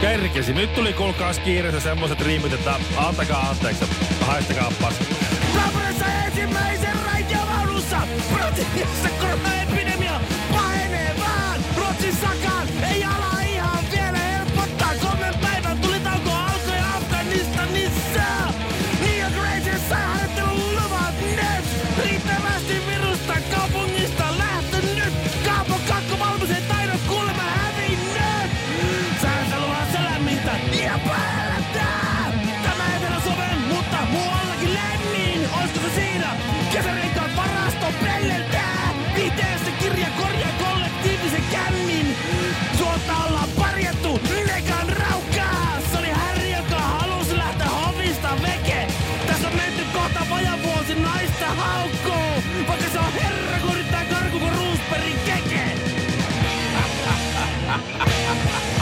Kerkesi. Nyt tuli kuulkaas kiireessä semmoiset riimit, että antakaa anteeksi. Haistakaa pas. Naapurissa ensimmäisen raitiovaunussa! Brasiliassa koronaepidemia pahenee vaan! Ruotsissakaan ei Varasto pelleltää! Viiteessä kirja korjaa kollektiivisen kämmin! Suolta ollaan parjattu, nekan raukkaa! Se oli Harry, joka halusi lähteä hovista veke! Tässä on menty kohta vajan vuosi naista haukkuu! Vaikka se on herra, kun yrittää karku kuin Roosbergin keke!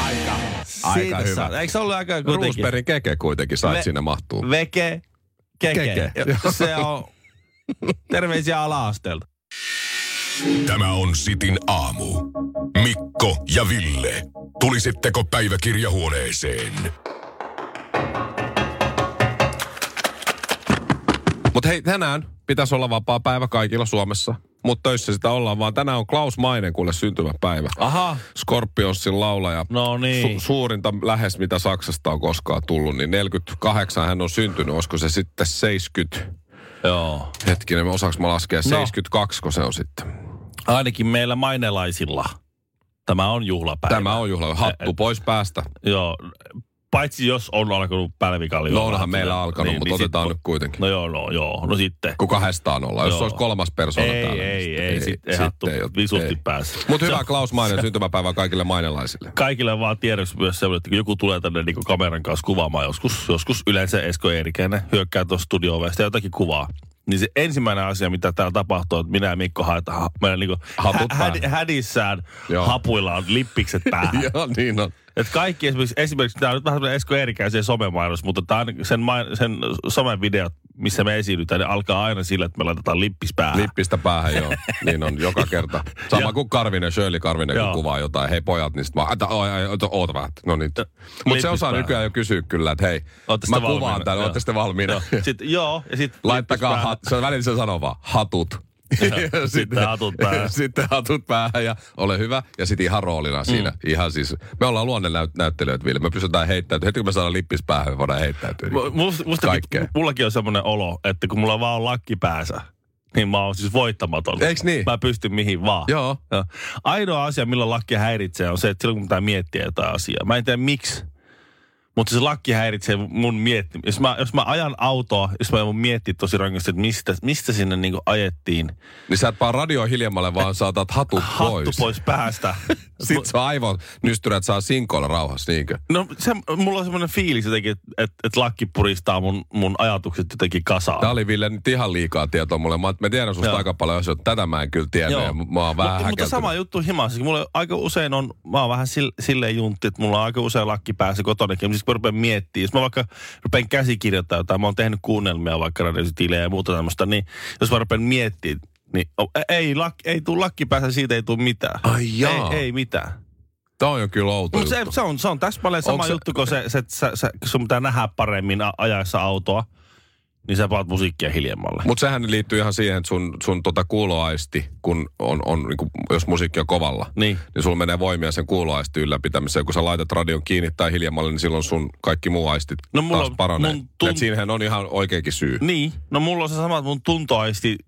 Aika Siitä hyvä. saa- Eikö se ollut aika kuitenkin? Roosbergin keke kuitenkin sait Ve- sinne mahtuu. Veke, keke. Keke. Se on terveisiä ala-asteelta. Tämä on Sitin aamu. Mikko ja Ville. Tulisitteko päiväkirjahuoneeseen? Mutta hei, tänään pitäisi olla vapaa päivä kaikilla Suomessa. Mutta töissä sitä ollaan, vaan tänään on Klaus Mainen kuule syntymäpäivä. Aha, Scorpionsin laulaja. no niin. Su- suurinta lähes, mitä Saksasta on koskaan tullut, niin 48 hän on syntynyt. Olisiko se sitten 70? Joo. Hetkinen, osaanko mä laskea No. 72, kun se on sitten. Ainakin meillä mainelaisilla. Tämä on juhlapäivä. Tämä on juhla. Hattu pois päästä. Joo. Paitsi jos on alkanut pälvikallio. No onhan meillä alkanut, mutta otetaan nyt kuitenkin. No joo, no joo. No sitten. Kun kahdestaan ollaan. Jos Joo. olisi kolmas persona Ei, täällä. ei, niin ei, sit ei hattu visusti pääse. Mutta Se hyvä Klaus Mainen syntymäpäivää kaikille mainelaisille. Kaikille vaan tiedoksi myös se, että kun joku tulee tänne niin kameran kanssa kuvaamaan joskus, joskus yleensä Esko Eerikäinen hyökkää tuossa studio jotakin kuvaa. Niin se ensimmäinen asia, mitä täällä tapahtuu, että minä ja Mikko haetaan meidän niin Hatut hä- päähän. hädissään Joo. hapuilla on lippikset päähän. Joo, niin on. Et kaikki esimerkiksi, esimerkiksi tämä on nyt vähän semmoinen Esko Eerikäisen somemainos, mutta on sen, main, sen somen videot, missä me esiinnytään, ne alkaa aina sillä, että me laitetaan lippis päähän. Lippistä päähän, joo. Niin on joka kerta. Sama kuin Karvinen, Shirley Karvinen, kun Joo. kuvaa jotain. Hei pojat, niin sit vaan, että oota, oota vähän. No niin. Mutta se osaa päähän. nykyään jo kysyä kyllä, että hei, Ootte mä sitten kuvaan valmiina? Joo. ootte sitten valmiina. Joo, sit, joo, ja sitten Laittakaa, hat, se on välillä se sanoo vaan, hatut. Ja Sitten hatut päähän. sitten hatut päähän ja ole hyvä. Ja sitten ihan roolina siinä. Mm. Ihan siis, me ollaan luonnennäyttelijöitä, Ville. Me pystytään heittäytymään. Heti kun me saadaan lippis päähän, me voidaan heittäytyä. Musta, musta Kaikkea. mullakin on semmoinen olo, että kun mulla vaan on lakki päässä, niin mä oon siis voittamaton. Eiks niin? Mä pystyn mihin vaan. Joo. Joo. Ainoa asia, milloin lakki häiritsee, on se, että silloin kun pitää miettiä jotain asiaa. Mä en tiedä miksi, mutta se lakki häiritsee mun mietti. Jos mä, jos mä ajan autoa, jos mä voin miettiä tosi rankasti, että mistä, mistä sinne niinku ajettiin. Niin sä et vaan radio hiljemmalle, vaan saatat hatut Hattu pois. pois päästä. Sitten se aivon nystyrät saa sinkoilla rauhassa, niinkö? No se, mulla on semmoinen fiilis jotenkin, että et, et lakki puristaa mun, mun ajatukset jotenkin kasaan. Tää oli Ville nyt ihan liikaa tietoa mulle. Mä, mä tiedän susta Joo. aika paljon asioita. Tätä mä en kyllä tiedä. Mä oon vähän mutta, mutta sama juttu himassa. Mulla aika usein on, mä oon vähän sil, silleen juntti, että mulla on aika usein lakki päässä kotonakin. Siis kun mä rupean miettimään, jos mä vaikka rupean käsikirjoittaa jotain, mä oon tehnyt kuunnelmia vaikka radiotilejä ja muuta tämmöistä, niin jos mä rupean miettimään, niin oh, ei, lak, ei tuu lakki päässä, siitä ei tuu mitään. Ai jaa. Ei, ei mitään. Tää on jo kyllä outo Mutta se, se, on, se on täsmälleen sama se- juttu, kun se, se, se, se, sun pitää nähdä paremmin ajaessa autoa, niin sä paat musiikkia hiljemmalle. Mutta sehän liittyy ihan siihen, että sun, sun tota kuuloaisti, kun on, on niinku, jos musiikki on kovalla, Niin. niin sulla menee voimia sen kuuloaisti ylläpitämiseen. Kun sä laitat radion kiinni tai hiljemmalle, niin silloin sun kaikki muu aistit No mulla taas paranee. mun tunt- Et siinähän on ihan oikeakin syy. Niin, no mulla on se sama, että mun tuntoaisti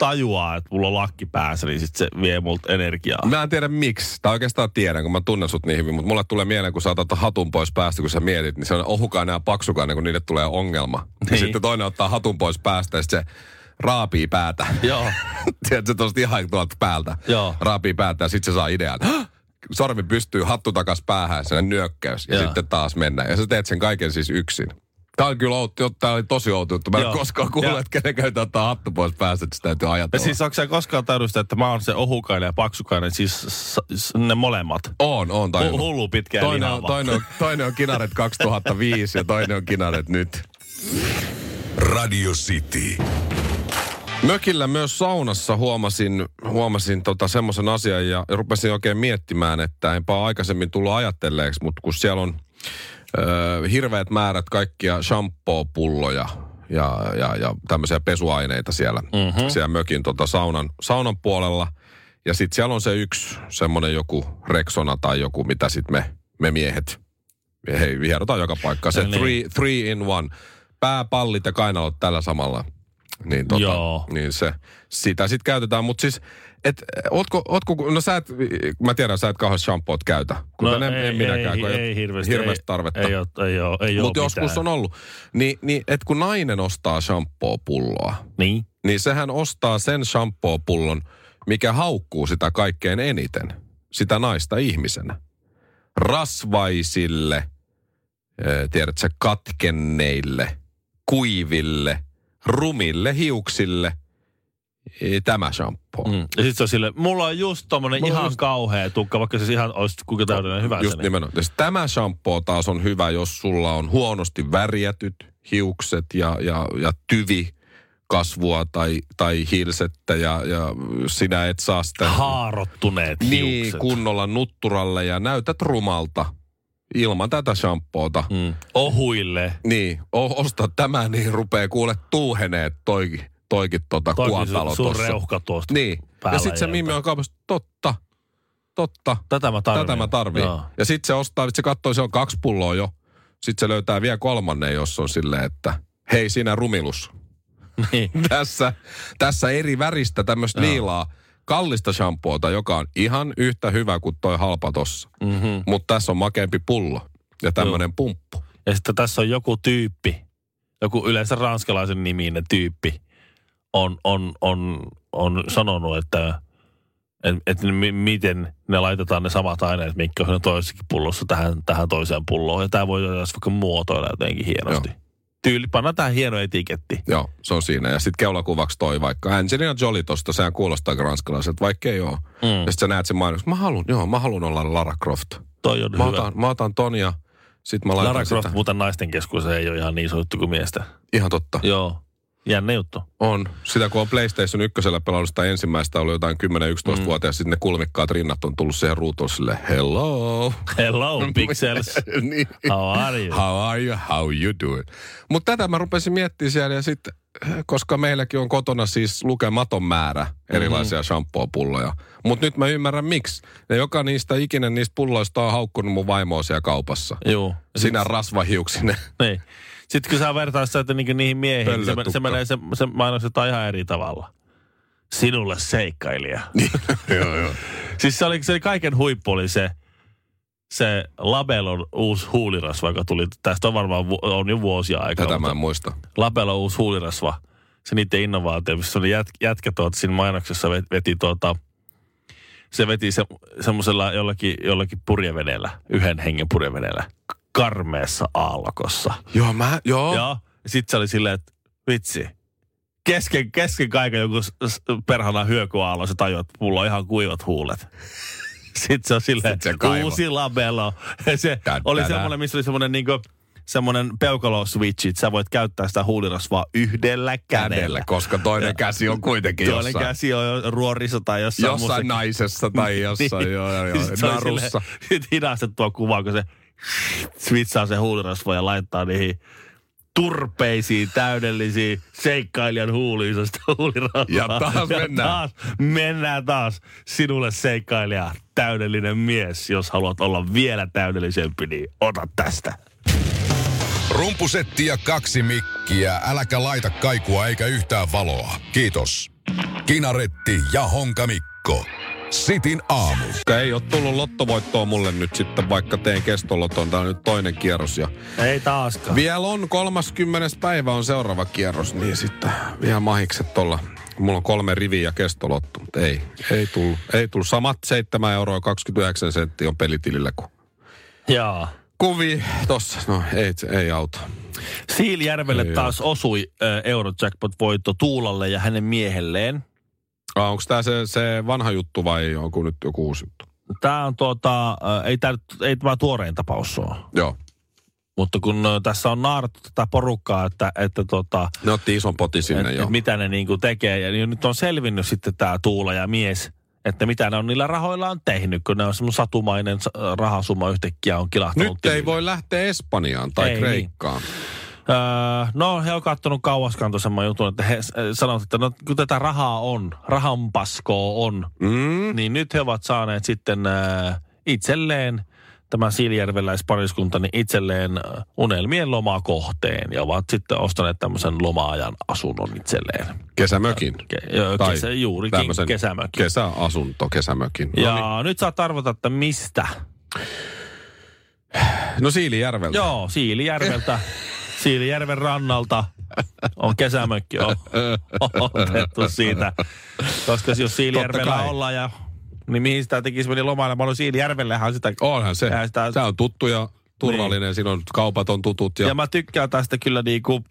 tajuaa, että mulla on lakki päässä, niin sit se vie multa energiaa. Mä en tiedä miksi, tai oikeastaan tiedän, kun mä tunnen sut niin hyvin, mutta mulle tulee mieleen, kun sä otat hatun pois päästä, kun sä mietit, niin se on ohukainen ja paksukainen, kun niille tulee ongelma. Niin. Ja Niin. sitten toinen ottaa hatun pois päästä ja se raapii päätä. Joo. Tiedätkö, tuosta ihan tuolta päältä. Joo. Raapii päätä ja sitten se saa idean. "Hah! sormi pystyy hattu takas päähän, sen nyökkäys, ja Joo. sitten taas mennään. Ja sä teet sen kaiken siis yksin. Tää on kyllä outo, tää oli tosi outo juttu. Mä en Joo. koskaan kuullut, Ja- että kenenkään ottaa hattu pois päästä, että sitä täytyy Ja ajatella. siis onko sä koskaan tajunnut että mä oon se ohukainen ja paksukainen, siis s- s- ne molemmat. on, on tajunnut. hullu pitkä ja Toinen on, toinen, on, toinen on Kinaret 2005 ja toinen on Kinaret nyt. Radio City. Mökillä myös saunassa huomasin, huomasin tota semmoisen asian ja rupesin oikein miettimään, että enpä aikaisemmin tullut ajatelleeksi, mutta kun siellä on hirveät määrät kaikkia shampoo-pulloja ja, ja, ja tämmöisiä pesuaineita siellä, mm-hmm. siellä mökin tota saunan, saunan puolella. Ja sitten siellä on se yksi semmoinen joku Rexona tai joku, mitä sitten me, me miehet, hei, hierotaan joka paikkaan. Se No niin. three, three in one. Pääpallit ja kainalot tällä samalla. Niin, tota, Joo. niin se, sitä sitten käytetään, mutta siis, et, ootko, ootko, no sä et, mä tiedän, sä et kauhean shampoot käytä, kuten en, en minäkään, ei, kun ei, hirveästi, hirveästi ei, tarvetta. Ei, ole, ei, ole, ei Mutta joskus on ollut. Niin, niin että kun nainen ostaa shampoo-pulloa, Niin. niin sehän ostaa sen shampoo-pullon, mikä haukkuu sitä kaikkein eniten, sitä naista ihmisenä. Rasvaisille, eh, tiedätkö, katkenneille, kuiville, rumille hiuksille, tämä shampoo. Mm. Ja sit se on sille, mulla on just tommonen Mulla ihan just- kauhea tukka, vaikka se ihan olisi kuinka täydellinen hyvä Just se, niin- nimenomaan. Ja Tämä shampoo taas on hyvä, jos sulla on huonosti värjätyt hiukset ja, ja, ja tyvi kasvua tai, tai hilsettä ja, ja sinä et saa sitä Haarottuneet niin hiukset. kunnolla nutturalle ja näytät rumalta ilman tätä shampoota. Mm. Ohuille. Niin, o- osta tämä, niin rupeaa kuule tuuheneet toikin, toikin tota Toikin sun tuossa. reuhka tuosta. Niin, ja sitten se. Mimmi on kaupassa, totta, totta. Tätä mä tarvitsen. Tätä mä tarviin. Joo. Ja sitten se ostaa, se katsoo, se on kaksi pulloa jo. Sitten se löytää vielä kolmannen, jos on silleen, että hei sinä rumilus. Niin. tässä, tässä eri väristä tämmöistä liilaa kallista shampoota, joka on ihan yhtä hyvä kuin toi halpa tossa. Mm-hmm. Mutta tässä on makeampi pullo ja tämmöinen pumppu. Ja sitten tässä on joku tyyppi, joku yleensä ranskalaisen niminen tyyppi, on, on, on, on sanonut, että et, et mi- miten ne laitetaan ne samat aineet, mitkä on toisessakin pullossa tähän, tähän toiseen pulloon. Ja tämä voi vaikka muotoilla jotenkin hienosti. Joo. Tyyli, panna tähän hieno etiketti. Joo, se on siinä. Ja sitten keulakuvaksi toi vaikka Angelina Jolie tosta, sehän kuulostaa ranskalaiselta, vaikka ei ole. Mm. Ja sitten sä näet sen mainoksen, mä haluan, joo, mä haluan olla Lara Croft. Toi on Mä hyvä. otan, mä otan ton ja sit mä laitan Lara Croft sitä. muuten naisten keskuudessa ei ole ihan niin sovittu kuin miestä. Ihan totta. Joo, jännä juttu. On. Sitä kun on PlayStation 1 pelannut sitä ensimmäistä, oli jotain 10-11 mm. sitten ne kulmikkaat rinnat on tullut siihen ruutuun sille hello. Hello, pixels. niin. How are you? How are you? How you doing? Mutta tätä mä rupesin miettimään siellä ja sitten, koska meilläkin on kotona siis lukematon määrä erilaisia mm-hmm. shampoo-pulloja. Mutta nyt mä ymmärrän miksi. Ja joka niistä ikinen niistä pulloista on haukkunut mun vaimoa siellä kaupassa. Joo. Sinä rasvahiuksinen. Niin. Sitten kun sä vertaat sitä niinku niihin miehiin, niin se, se, menee, se, se mainostetaan ihan eri tavalla. Sinulle seikkailija. joo, joo. Siis se oli, se oli kaiken huippu oli se, se Labellon uusi huulirasva, joka tuli, tästä on varmaan on jo vuosia aikaa. Tätä mä en muista. Labellon uusi huulirasva, se niiden innovaatio, missä oli jät, jätkä tuota, siinä mainoksessa vet- veti tuota, se veti se, semmoisella jollakin, jollakin purjeveneellä, yhden hengen purjeveneellä, karmeessa aallokossa. Joo, mä, joo. Joo. Sitten se oli silleen, että vitsi. Kesken, kesken kaiken joku perhana hyökyaallo, se tajuaa, että mulla on ihan kuivat huulet. Sitten se on silleen, se uusi labello. Ja se Tän, oli semmoinen, missä oli semmoinen niinku, semmoinen peukalo-switch, että sä voit käyttää sitä huulirasvaa yhdellä kädellä. kädellä, koska toinen Ja- käsi on kuitenkin Toinen jossain, käsi on jo ruorissa tai jossain, jossain muussa. naisessa tai jossain Niin. joo, joo, joo, narussa. Sitten hidastettua kuvaa, kun se switchaa se huulirasva ja laittaa niihin turpeisiin, täydellisiin seikkailijan huuliin sitä huulirasvaa. Ja taas mennään. taas mennään taas sinulle seikkailija, täydellinen mies. Jos haluat olla vielä täydellisempi, niin ota tästä. Rumpusetti ja kaksi mikkiä. Äläkä laita kaikua eikä yhtään valoa. Kiitos. Kinaretti ja Honka Mikko. Sitin aamu. Ei ole tullut lottovoittoa mulle nyt sitten, vaikka teen kestoloton. Tämä on nyt toinen kierros. Ja Ei taaskaan. vielä on 30. päivä on seuraava kierros, niin sitten vielä mahikset tuolla Mulla on kolme riviä ja kestolotto, mutta ei, ei tullut. Ei tullut. Samat 7 euroa 29 senttiä on pelitilillä kuin Jaa. kuvi tossa. No ei, ei auta. Siilijärvelle Ei taas osui äh, Eurojackpot-voitto Tuulalle ja hänen miehelleen. Ah, onko tämä se, se vanha juttu vai onko nyt joku uusi juttu? Tämä on tuota, ei tämä ei tämä tuorein tapaus ole. Joo. Mutta kun tässä on naarattu tätä porukkaa, että, että tota, Ne otti ison potin sinne et, jo. et mitä ne niinku tekee. Ja niin nyt on selvinnyt sitten tämä Tuula ja mies, että mitä ne on niillä rahoillaan tehnyt, kun ne on semmoinen satumainen sa- rahasumma yhtäkkiä on kilahtanut. Nyt ei tilille. voi lähteä Espanjaan tai Ei niin. Öö, no, he on kattonut kauaskantoisemman jutun, että he äh, sanovat, että no, kun tätä rahaa on, rahanpaskoa on, Mm. niin nyt he ovat saaneet sitten äh, itselleen, tämä siilijärveläispariskunta, niin itselleen äh, unelmien lomakohteen ja ovat sitten ostaneet tämmöisen lomaajan asunnon itselleen. Kesämökin. Ke- joo, Tai kesä, juurikin kesämökin. Kesäasunto, kesämökin. ja No, niin. nyt saa arvata, että mistä. no Siilijärveltä. Joo, Siilijärveltä, Siilijärven rannalta on kesämökki on otettu siitä. Koska jos Siilijärvellä ollaan ja niin mihin sitä tekisi meni lomailla? Mä Siilijärvellähän sitä. Onhan se. Sitä- Tämä on tuttu ja turvallinen. Siinä on kaupat on tutut. Ja, Ja mä tykkään tästä kyllä niinku,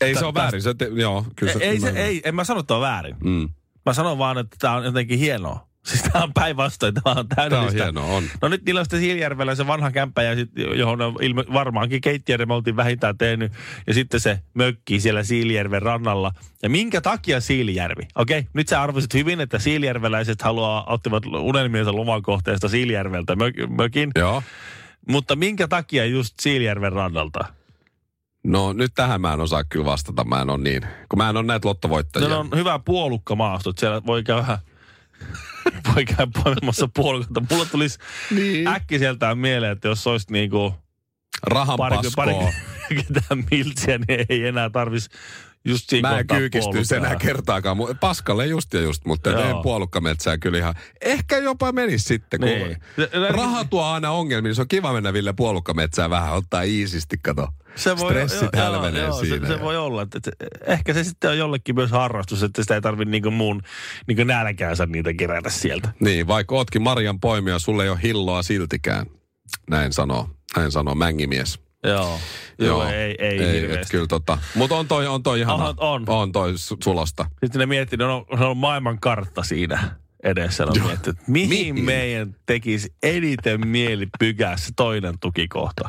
ei se ole väärin. Se te, joo, kyllä ei, ei, se, ei, en mä sano, että on väärin. Mm. Mä sanon vaan, että tää on jotenkin hienoa. Siis tää on päinvastoin, tää on Tämä on täydellistä. hienoa, on. No nyt niillä on sitten Siilijärvellä se vanha kämppä, ja sit, johon on ilme, varmaankin keittiöremontin vähintään tehnyt. Ja sitten se mökki siellä Siilijärven rannalla. Ja minkä takia Siilijärvi? Okei, okay, nyt sä arvasit hyvin, että siilijärveläiset haluaa, ottivat unelmiensa lomakohteesta Siilijärveltä mök, mökin. Joo. Mutta minkä takia just Siilijärven rannalta? No nyt tähän mä en osaa kyllä vastata. Mä en ole niin. Kun mä en ole näitä lottovoittajia. Se on hyvä puolukkamaasto, siellä voi käydä voi käydä poimimassa puolukoita. Mulla tulisi Niin. äkkiseltään mieleen, että jos olisi niinku Rahan pari, pari paskoa. ketään miltsiä, niin ei enää tarvis just siinä Mä en kyykistyisi enää kertaakaan. Paskalle just ja just, mutta Joo. teen puolukkametsää kyllä ihan. Ehkä jopa menisi sitten, Niin. raha tuo aina ongelmia. niin Se on kiva mennä Ville puolukkametsään vähän, ottaa iisisti, kato. Se voi, Stressit joo, hälvenee joo, siinä. Se, se voi olla. Että, että ehkä se sitten on jollekin myös harrastus, että sitä ei tarvitse niinku muun niinku nälkäänsä niitä kerätä sieltä. Niin, vaikka ootkin Marian poimia, sulle ei ole hilloa siltikään. Näin sanoo, näin sanoo mängimies. Joo. Joo, ei, ei, et hirveästi. kyllä tota. Mutta on toi, on toi ihan. On, on. on toi su- sulosta. Sitten ne miettii, no, on, on maailman kartta siinä edessä. No, miettii, että mihin, Mihin? meidän tekisi eniten mieli pykää se toinen tukikohta?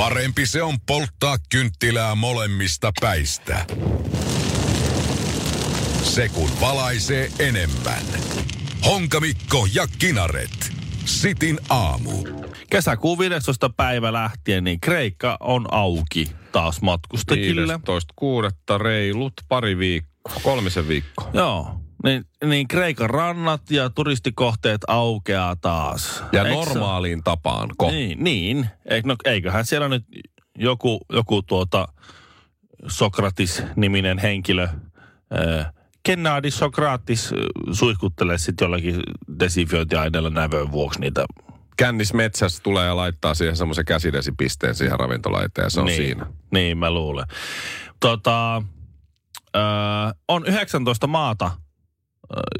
Parempi se on polttaa kynttilää molemmista päistä. Se kun valaisee enemmän. Honkamikko ja Kinaret. Sitin aamu. Kesäkuun 15. päivä lähtien, niin Kreikka on auki taas matkustajille. 15.6. reilut pari viikkoa, kolmisen viikkoa. Joo. Niin, niin Kreikan rannat ja turistikohteet aukeaa taas. Ja Eikö se- normaaliin tapaan, ko? Niin, niin. Eik, no, eiköhän siellä nyt joku, joku tuota Sokratis-niminen henkilö, äh, Kennadi Sokratis, suihkuttelee sitten jollakin desinfiointiaineella nävön vuoksi niitä. Kännis metsässä tulee ja laittaa siihen semmoisen käsidesipisteen siihen ravintolaan eteen ja se on niin, siinä. Niin, mä luulen. Tota, äh, on 19 maata,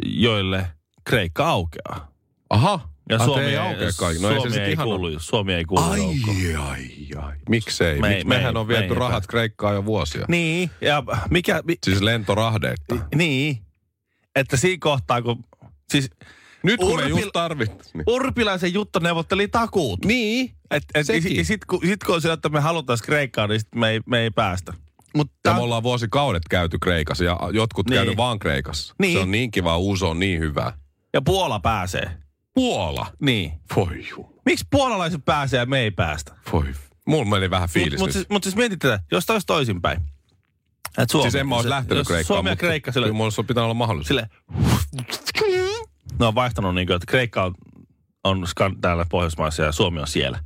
joille Kreikka aukeaa. Aha, Ja Ah, Suomi ei aukea kaikki. No Suomi, ei ei kuulu. Suomi ei kuulu joukkoon. Ai, ai, ai. Miksei? Me Me, Mehän me ei- on viety me rahat Kreikkaan jo vuosia. Niin, ja mikä... Mi, Siis lentorahdeetta. niin, että siinä kohtaa, kun... Siis Nyt kun me Urpil- just tarvittiin. Niin. Urpilaisen Jutta neuvotteli takuut. niin. Et, et, Sekin. ja sit, kun, sit kun on sillä, että me halutaan Kreikkaan, niin sit me ei, me ei päästä. Mutta Ja me ollaan vuosikaudet käyty Kreikassa ja jotkut Niin. käynyt vaan Kreikassa. Niin. Se on niin kiva, uusi on niin hyvä. ja Puola pääsee. Puola. Niin. Voi juu. Miksi puolalaiset pääsee ja me ei päästä? Voi. Mulla meni vähän fiilis Mutta mut siis, mut siis mietit tätä, jos olisi toisinpäin. Et Suomi, siis en mä olisi lähtenyt Kreikkaan, Suomi ja Kreikka sille, kyllä mulla olisi pitänyt olla mahdollisuus. sille ne on vaihtanut niin kuin, että Kreikka on, on skan- täällä Pohjoismaissa ja Suomi on siellä.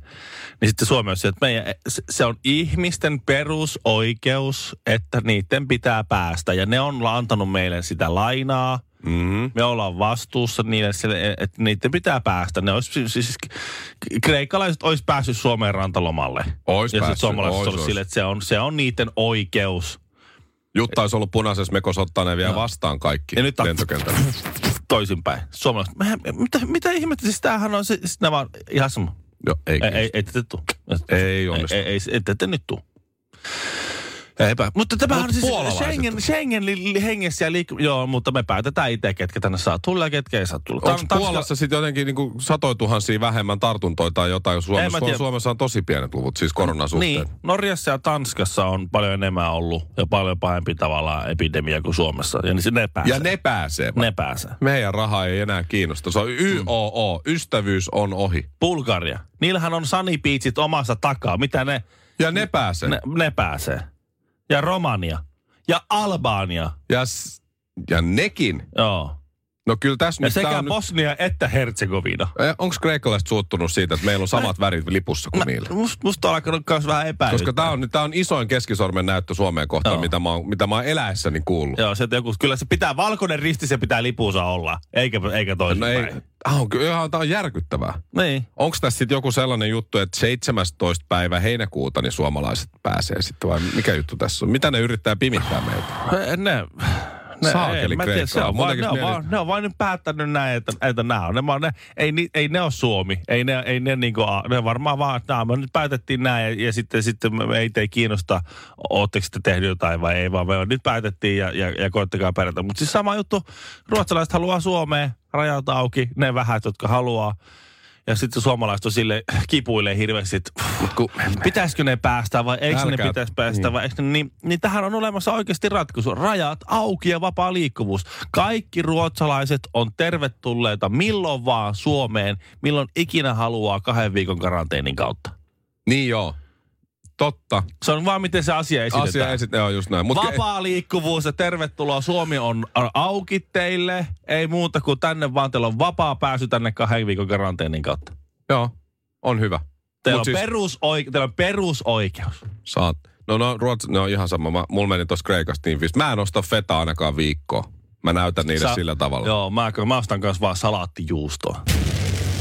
Niin sitten Suomi on se, että meidän, se- on ihmisten perusoikeus, että niiden pitää päästä. Ja ne on antanut meille sitä lainaa. Mm-hmm. Me ollaan vastuussa niille, että niiden pitää päästä. Ne olisi, siis, kreikkalaiset olisi päässyt Suomeen rantalomalle. Ois ja sitten päässyt, suomalaiset ois, olisi ois. sille, että se on, se on niiden oikeus. Jutta olisi ollut punaisessa mekossa ottaa ne vielä vastaan kaikki Ja nyt lentokentällä. Toisinpäin. Suomalaiset, mehän, mitä, mitä ihmettä, siis tämähän on, se, siis nämä on ihan sama. Joo, ei, Ei, ei, ei te tuu. Ei onnistu. Ei, ei, ei, ette te nyt Eipä. Mutta Mut on siis. Schengen, Schengen li, li, hengessä ja liikku... Joo, mutta me päätetään itse, ketkä tänne saa tulla ja ketkä ei saa tulla. Onko Tan- Tanska- Puolassa sitten jotenkin niin satoi tuhansia vähemmän tartuntoja tai jotain? Suomessa, tiedä. Suomessa on tosi pienet luvut, siis koronasuhteen. Niin, Norjassa ja Tanskassa on paljon enemmän ollut ja paljon pahempi tavallaan epidemia kuin Suomessa. Ja niin ne pääsee. Ja ne pääsee. vai? ne pääsee. Meidän raha ei enää kiinnosta. Se on YOO. Ystävyys on ohi. Bulgaria. Niillähän on sanipiitsit omassa takaa. Mitä ne, Ja ne pääsee. ne, ne pääsee? Ja Romania. Ja Albania. Ja, s- ja nekin. Joo. No kyllä tässä Ja nyt sekä on nyt- Bosnia että Herzegovina. Onko kreikkalaiset suuttunut siitä, että meillä on samat värit lipussa kuin niillä? Must, musta on alkanut myös vähän epäilyttää. Koska tämä on, tää on isoin keskisormen näyttö Suomeen kohtaan, Joo. mitä mä, oon, mitä mä oon eläessäni kuullut. Joo, se, että joku, kyllä se pitää, valkoinen risti se pitää lipussa olla, eikä, eikä No ei, ah, on, kyllä, tämä on järkyttävää. Niin. Onko tässä sitten joku sellainen juttu, että 17. päivä heinäkuuta niin suomalaiset pääsee sitten vai mikä juttu tässä on? Mitä ne yrittää pimittää meiltä? Ne, ne, Saakeli Kreikkaa. ne, tekis on mieli- vaan, ne on vaan nyt päättänyt näin, että, että nämä on. Ne, ne, ei, ni- ei ne ole Suomi. Ei ne, ei ne, niinku, ne varmaan vaan, että nämä, me nyt päätettiin näin ja, ja sitten, sitten me- ei kiinnosta, ootteko sitten tehnyt jotain vai ei, vaan me nyt päätettiin ja, ja, ja koittakaa pärjätä. Mutta siis sama juttu, ruotsalaiset haluaa Suomeen, rajat auki, ne vähät, jotka haluaa. Ja sitten suomalaiset on sille kipuilee hirveästi, että pitäisikö ne päästä vai eikö Älkää- ne pitäisi päästä niin. vai eikö ne, niin, niin tähän on olemassa oikeasti ratkaisu. Rajat auki ja vapaa liikkuvuus. Kaikki ruotsalaiset on tervetulleita milloin vaan Suomeen, milloin ikinä haluaa kahden viikon karanteenin kautta. niin joo, totta. Se on vaan miten se asia esitetään. Asia esittää, joo just näin. Mut Vapaa liikkuvuus ja tervetuloa. Suomi on auki teille. Ei muuta kuin tänne vaan. Teillä on vapaa pääsy tänne kahden viikon karanteenin kautta. joo, on hyvä. Teillä, Mut on, siis- perusoike- teillä on perusoikeus. Saat. No, no, Ruotsi, no ihan sama. Mä, mulla meni tuossa Kreikasta niin. Mä en osta feta ainakaan viikkoa. Mä näytän niille Sä- sillä tavalla. Joo, mä, mä ostan kanssa vaan salaattijuustoa.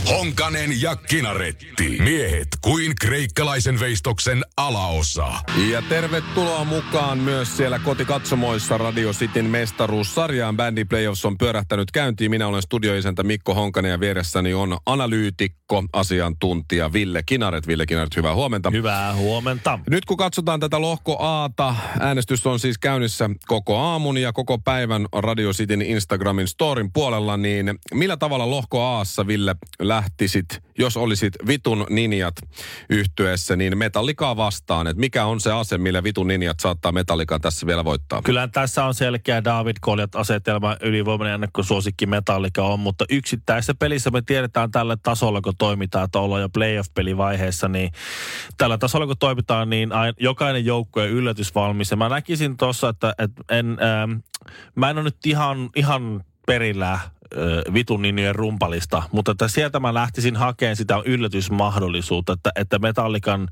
Honkanen ja Kinaretti. Miehet kuin kreikkalaisen veistoksen alaosa. Ja tervetuloa mukaan myös siellä kotikatsomoissa Radio Cityn mestaruussarjaan. Bandy Playoffs on pyörähtänyt käyntiin. Minä olen studioisäntä Mikko Honkanen ja vieressäni on analyytikko, asiantuntija Ville Kinaret. Ville Kinaret, hyvää huomenta. Hyvää huomenta. Nyt kun katsotaan tätä lohko Aata, äänestys on siis käynnissä koko aamun ja koko päivän Radio Cityn Instagramin storin puolella, niin millä tavalla lohko Aassa, Ville, lähtisit, jos olisit Vitun Ninjat yhtyessä, niin Metallikaa vastaan, että mikä on se ase, millä Vitun Ninjat saattaa Metallikan tässä vielä voittaa? Kyllä tässä on selkeä David Koljat asetelma ylivoimainen ennen kuin suosikki Metallika on, mutta yksittäisessä pelissä me tiedetään tällä tasolla, kun toimitaan, että ollaan jo playoff-pelivaiheessa, niin tällä tasolla kun toimitaan, niin aina, jokainen joukkue yllätysvalmis. Ja mä näkisin tuossa, että, että en, ähm, mä en ole nyt ihan, ihan perillä vitun ninjojen rumpalista, mutta että sieltä mä lähtisin hakemaan sitä yllätysmahdollisuutta, että, että Metallikan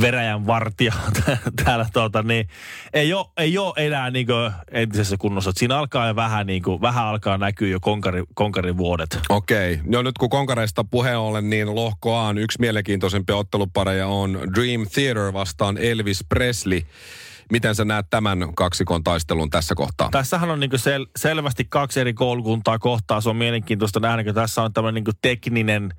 veräjän vartija täällä tuota, niin ei ole, ei ole enää niin entisessä kunnossa. Että siinä alkaa jo vähän, niin kuin, vähän alkaa näkyä jo konkari, konkarin vuodet. Okei. No nyt kun konkareista puheen ollen, niin lohko A on yksi mielenkiintoisimpia ottelupareja on Dream Theater vastaan Elvis Presley. Miten sä näet tämän kaksikon taistelun tässä kohtaa? Tässähän on niin sel, selvästi kaksi eri koulukuntaa kohtaa. Se on mielenkiintoista nähdä, kun tässä on tämmöinen niin tekninen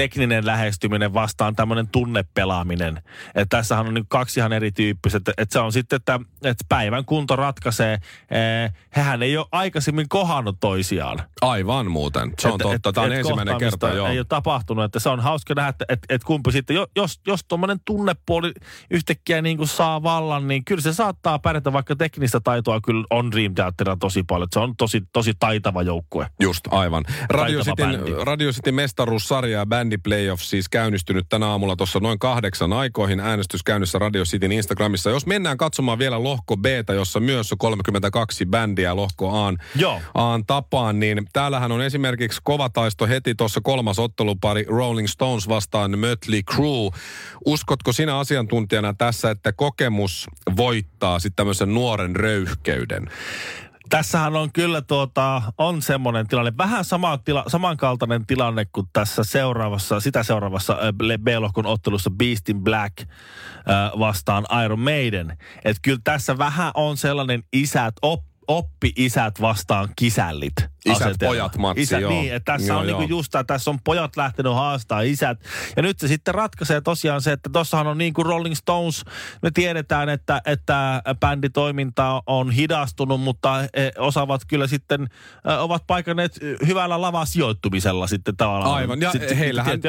tekninen lähestyminen vastaan tämmöinen tunnepelaaminen. Että tässähän on niin kaksi ihan erityyppistä. Että, että se on sitten, että, että päivän kunto ratkaisee. Eh, hehän ei ole aikaisemmin kohannut toisiaan. Aivan muuten. Se on Et- totta. et- Tämä on et ensimmäinen kerta, joo. Ei ole tapahtunut, että se on hauska nähdä, että et, et kumpi sitten, jo- jos, jos tuommoinen tunnepuoli yhtäkkiä niin kuin saa vallan, niin kyllä se saattaa pärjätä, vaikka teknistä taitoa kyllä on Dream Theaterilla tosi paljon. Se on tosi, tosi taitava joukkue. Just, aivan. Radio Cityn. Radio Cityn mestaruussarja ja Playoffs siis käynnistynyt tänä aamulla tuossa noin kahdeksan aikoihin. Äänestys käynnissä Radio Cityn Instagramissa. Jos mennään katsomaan vielä lohko B, jossa myös on 32 bändiä lohko A, Joo. A tapaan, niin täällähän on esimerkiksi kova taisto heti tuossa kolmas ottelupari Rolling Stones vastaan Mötley Crue. Uskotko sinä asiantuntijana tässä, että kokemus voittaa sitten tämmöisen nuoren röyhkeyden? Tässähän on kyllä tuota, on semmoinen tilanne, vähän sama tila, samankaltainen tilanne kuin tässä seuraavassa, sitä seuraavassa B-lohkon ottelussa Beast in Black vastaan Iron Maiden. Että kyllä tässä vähän on sellainen isät op, oppi-isät vastaan kisällit. Isät, asetelma. pojat matsi, Isät, joo. Niin, että tässä Joo, on niinku joo. just tämä, tässä on pojat lähtenyt haastaa isät. Ja nyt se sitten ratkaisee tosiaan se, että tossahan on niin kuin Rolling Stones, me tiedetään, että, että bänditoiminta on hidastunut, mutta he osaavat kyllä sitten, äh, ovat paikanneet hyvällä lavasijoittumisella sitten tavallaan. Aivan, ja sitten heillähän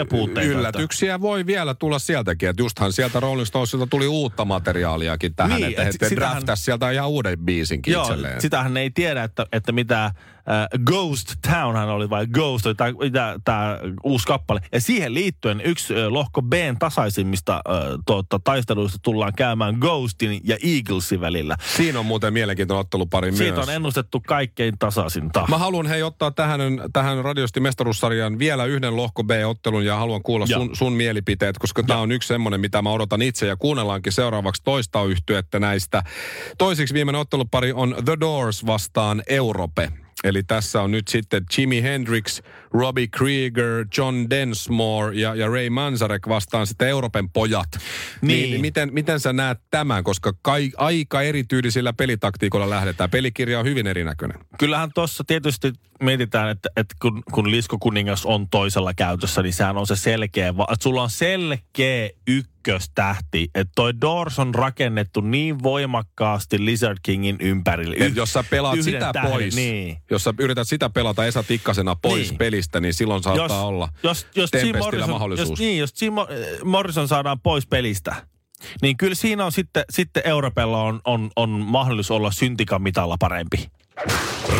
yllätyksiä voi vielä tulla sieltäkin. Että justhan sieltä Rolling Stonesilta tuli uutta materiaaliakin tähän, Niin, että et he sitähän- draftas sieltä ihan uuden biisinkin Joo, itselleen. Sitähän ei tiedä, että, että mitä äh, Ghost Townhan oli, vai Ghost tämä uusi kappale. Ja siihen liittyen yksi äh, lohko Bn tasaisimmista äh, tuota, taisteluista tullaan käymään Ghostin ja Eaglesin välillä. Siinä on muuten mielenkiintoinen ottelupari Siitä myös. on ennustettu kaikkein tasaisinta. Mä haluan hei ottaa tähän, tähän radiosti mestaruussarjaan vielä yhden lohko B-ottelun ja haluan kuulla Joo. sun, sun mielipiteet, koska tämä on yksi semmoinen, mitä mä odotan itse ja kuunnellaankin seuraavaksi toista yhtyettä näistä. Toisiksi viimeinen ottelupari on The Doors vastaan Europe. Eli tässä on nyt sitten Jimi Hendrix, Robbie Krieger, John Densmore ja, ja Ray Manzarek vastaan sitten Euroopan pojat. Niin. niin miten, miten sä näet tämän, koska kai, aika erityylisillä pelitaktiikoilla lähdetään. Pelikirja on hyvin erinäköinen. Kyllähän tuossa tietysti mietitään, että, että kun, kun Lisko Kuningas on toisella käytössä, niin sehän on se selkeä, että sulla on selkeä ykköstähti. Että toi Doors on rakennettu niin voimakkaasti Lizard Kingin ympärille. Et jos sä pelaat sitä tähden, pois, Niin. jos sä yrität sitä pelata Esa Tikkasena pois Niin. pelistä, niin silloin saattaa olla jos, jos Tempestillä Morrison, mahdollisuus. Jos, niin, jos Jim Mo- Morrison saadaan pois pelistä, niin kyllä siinä on sitten, sitten Europella on, on, on mahdollisuus olla syntikan parempi.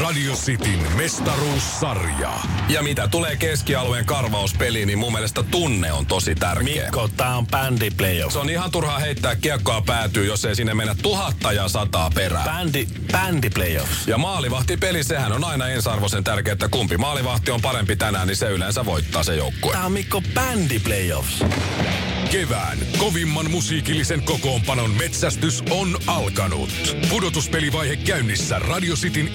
Radio Cityn mestaruussarja. Ja mitä tulee keskialueen karvauspeliin, niin mun mielestä tunne on tosi tärkeä. Mikko, tää on bändi playoff. Se on ihan turhaa heittää kiekkoa päätyy, jos ei sinne mennä tuhatta ja sataa perään. Bändi, bändi playoffs. Ja maalivahtipeli, sehän on aina ensiarvoisen tärkeää, että kumpi maalivahti on parempi tänään, niin se yleensä voittaa se joukkue. Tää on Mikko bändi playoffs. Kevään kovimman musiikillisen kokoonpanon metsästys on alkanut. Pudotuspelivaihe käynnissä Radio Cityn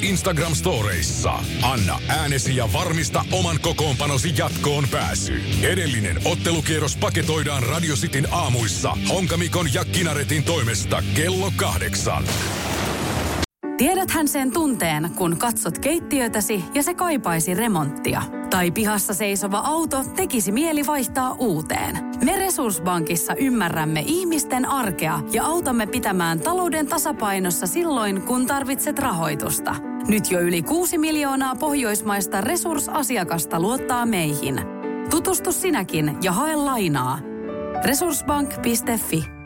Instagram-storeissa. Anna äänesi ja varmista oman kokoonpanosi jatkoon pääsy. Edellinen ottelukierros paketoidaan Radio Cityn aamuissa Honkamikon ja Kinaretin toimesta kello kahdeksan. Tiedäthän sen tunteen, kun katsot keittiötäsi ja se kaipaisi remonttia. Tai pihassa seisova auto tekisi mieli vaihtaa uuteen. Me Resurssbankissa ymmärrämme ihmisten arkea ja autamme pitämään talouden tasapainossa silloin, kun tarvitset rahoitusta. Nyt jo yli 6 miljoonaa pohjoismaista resursasiakasta luottaa meihin. Tutustu sinäkin ja hae lainaa. Resurssbank.fi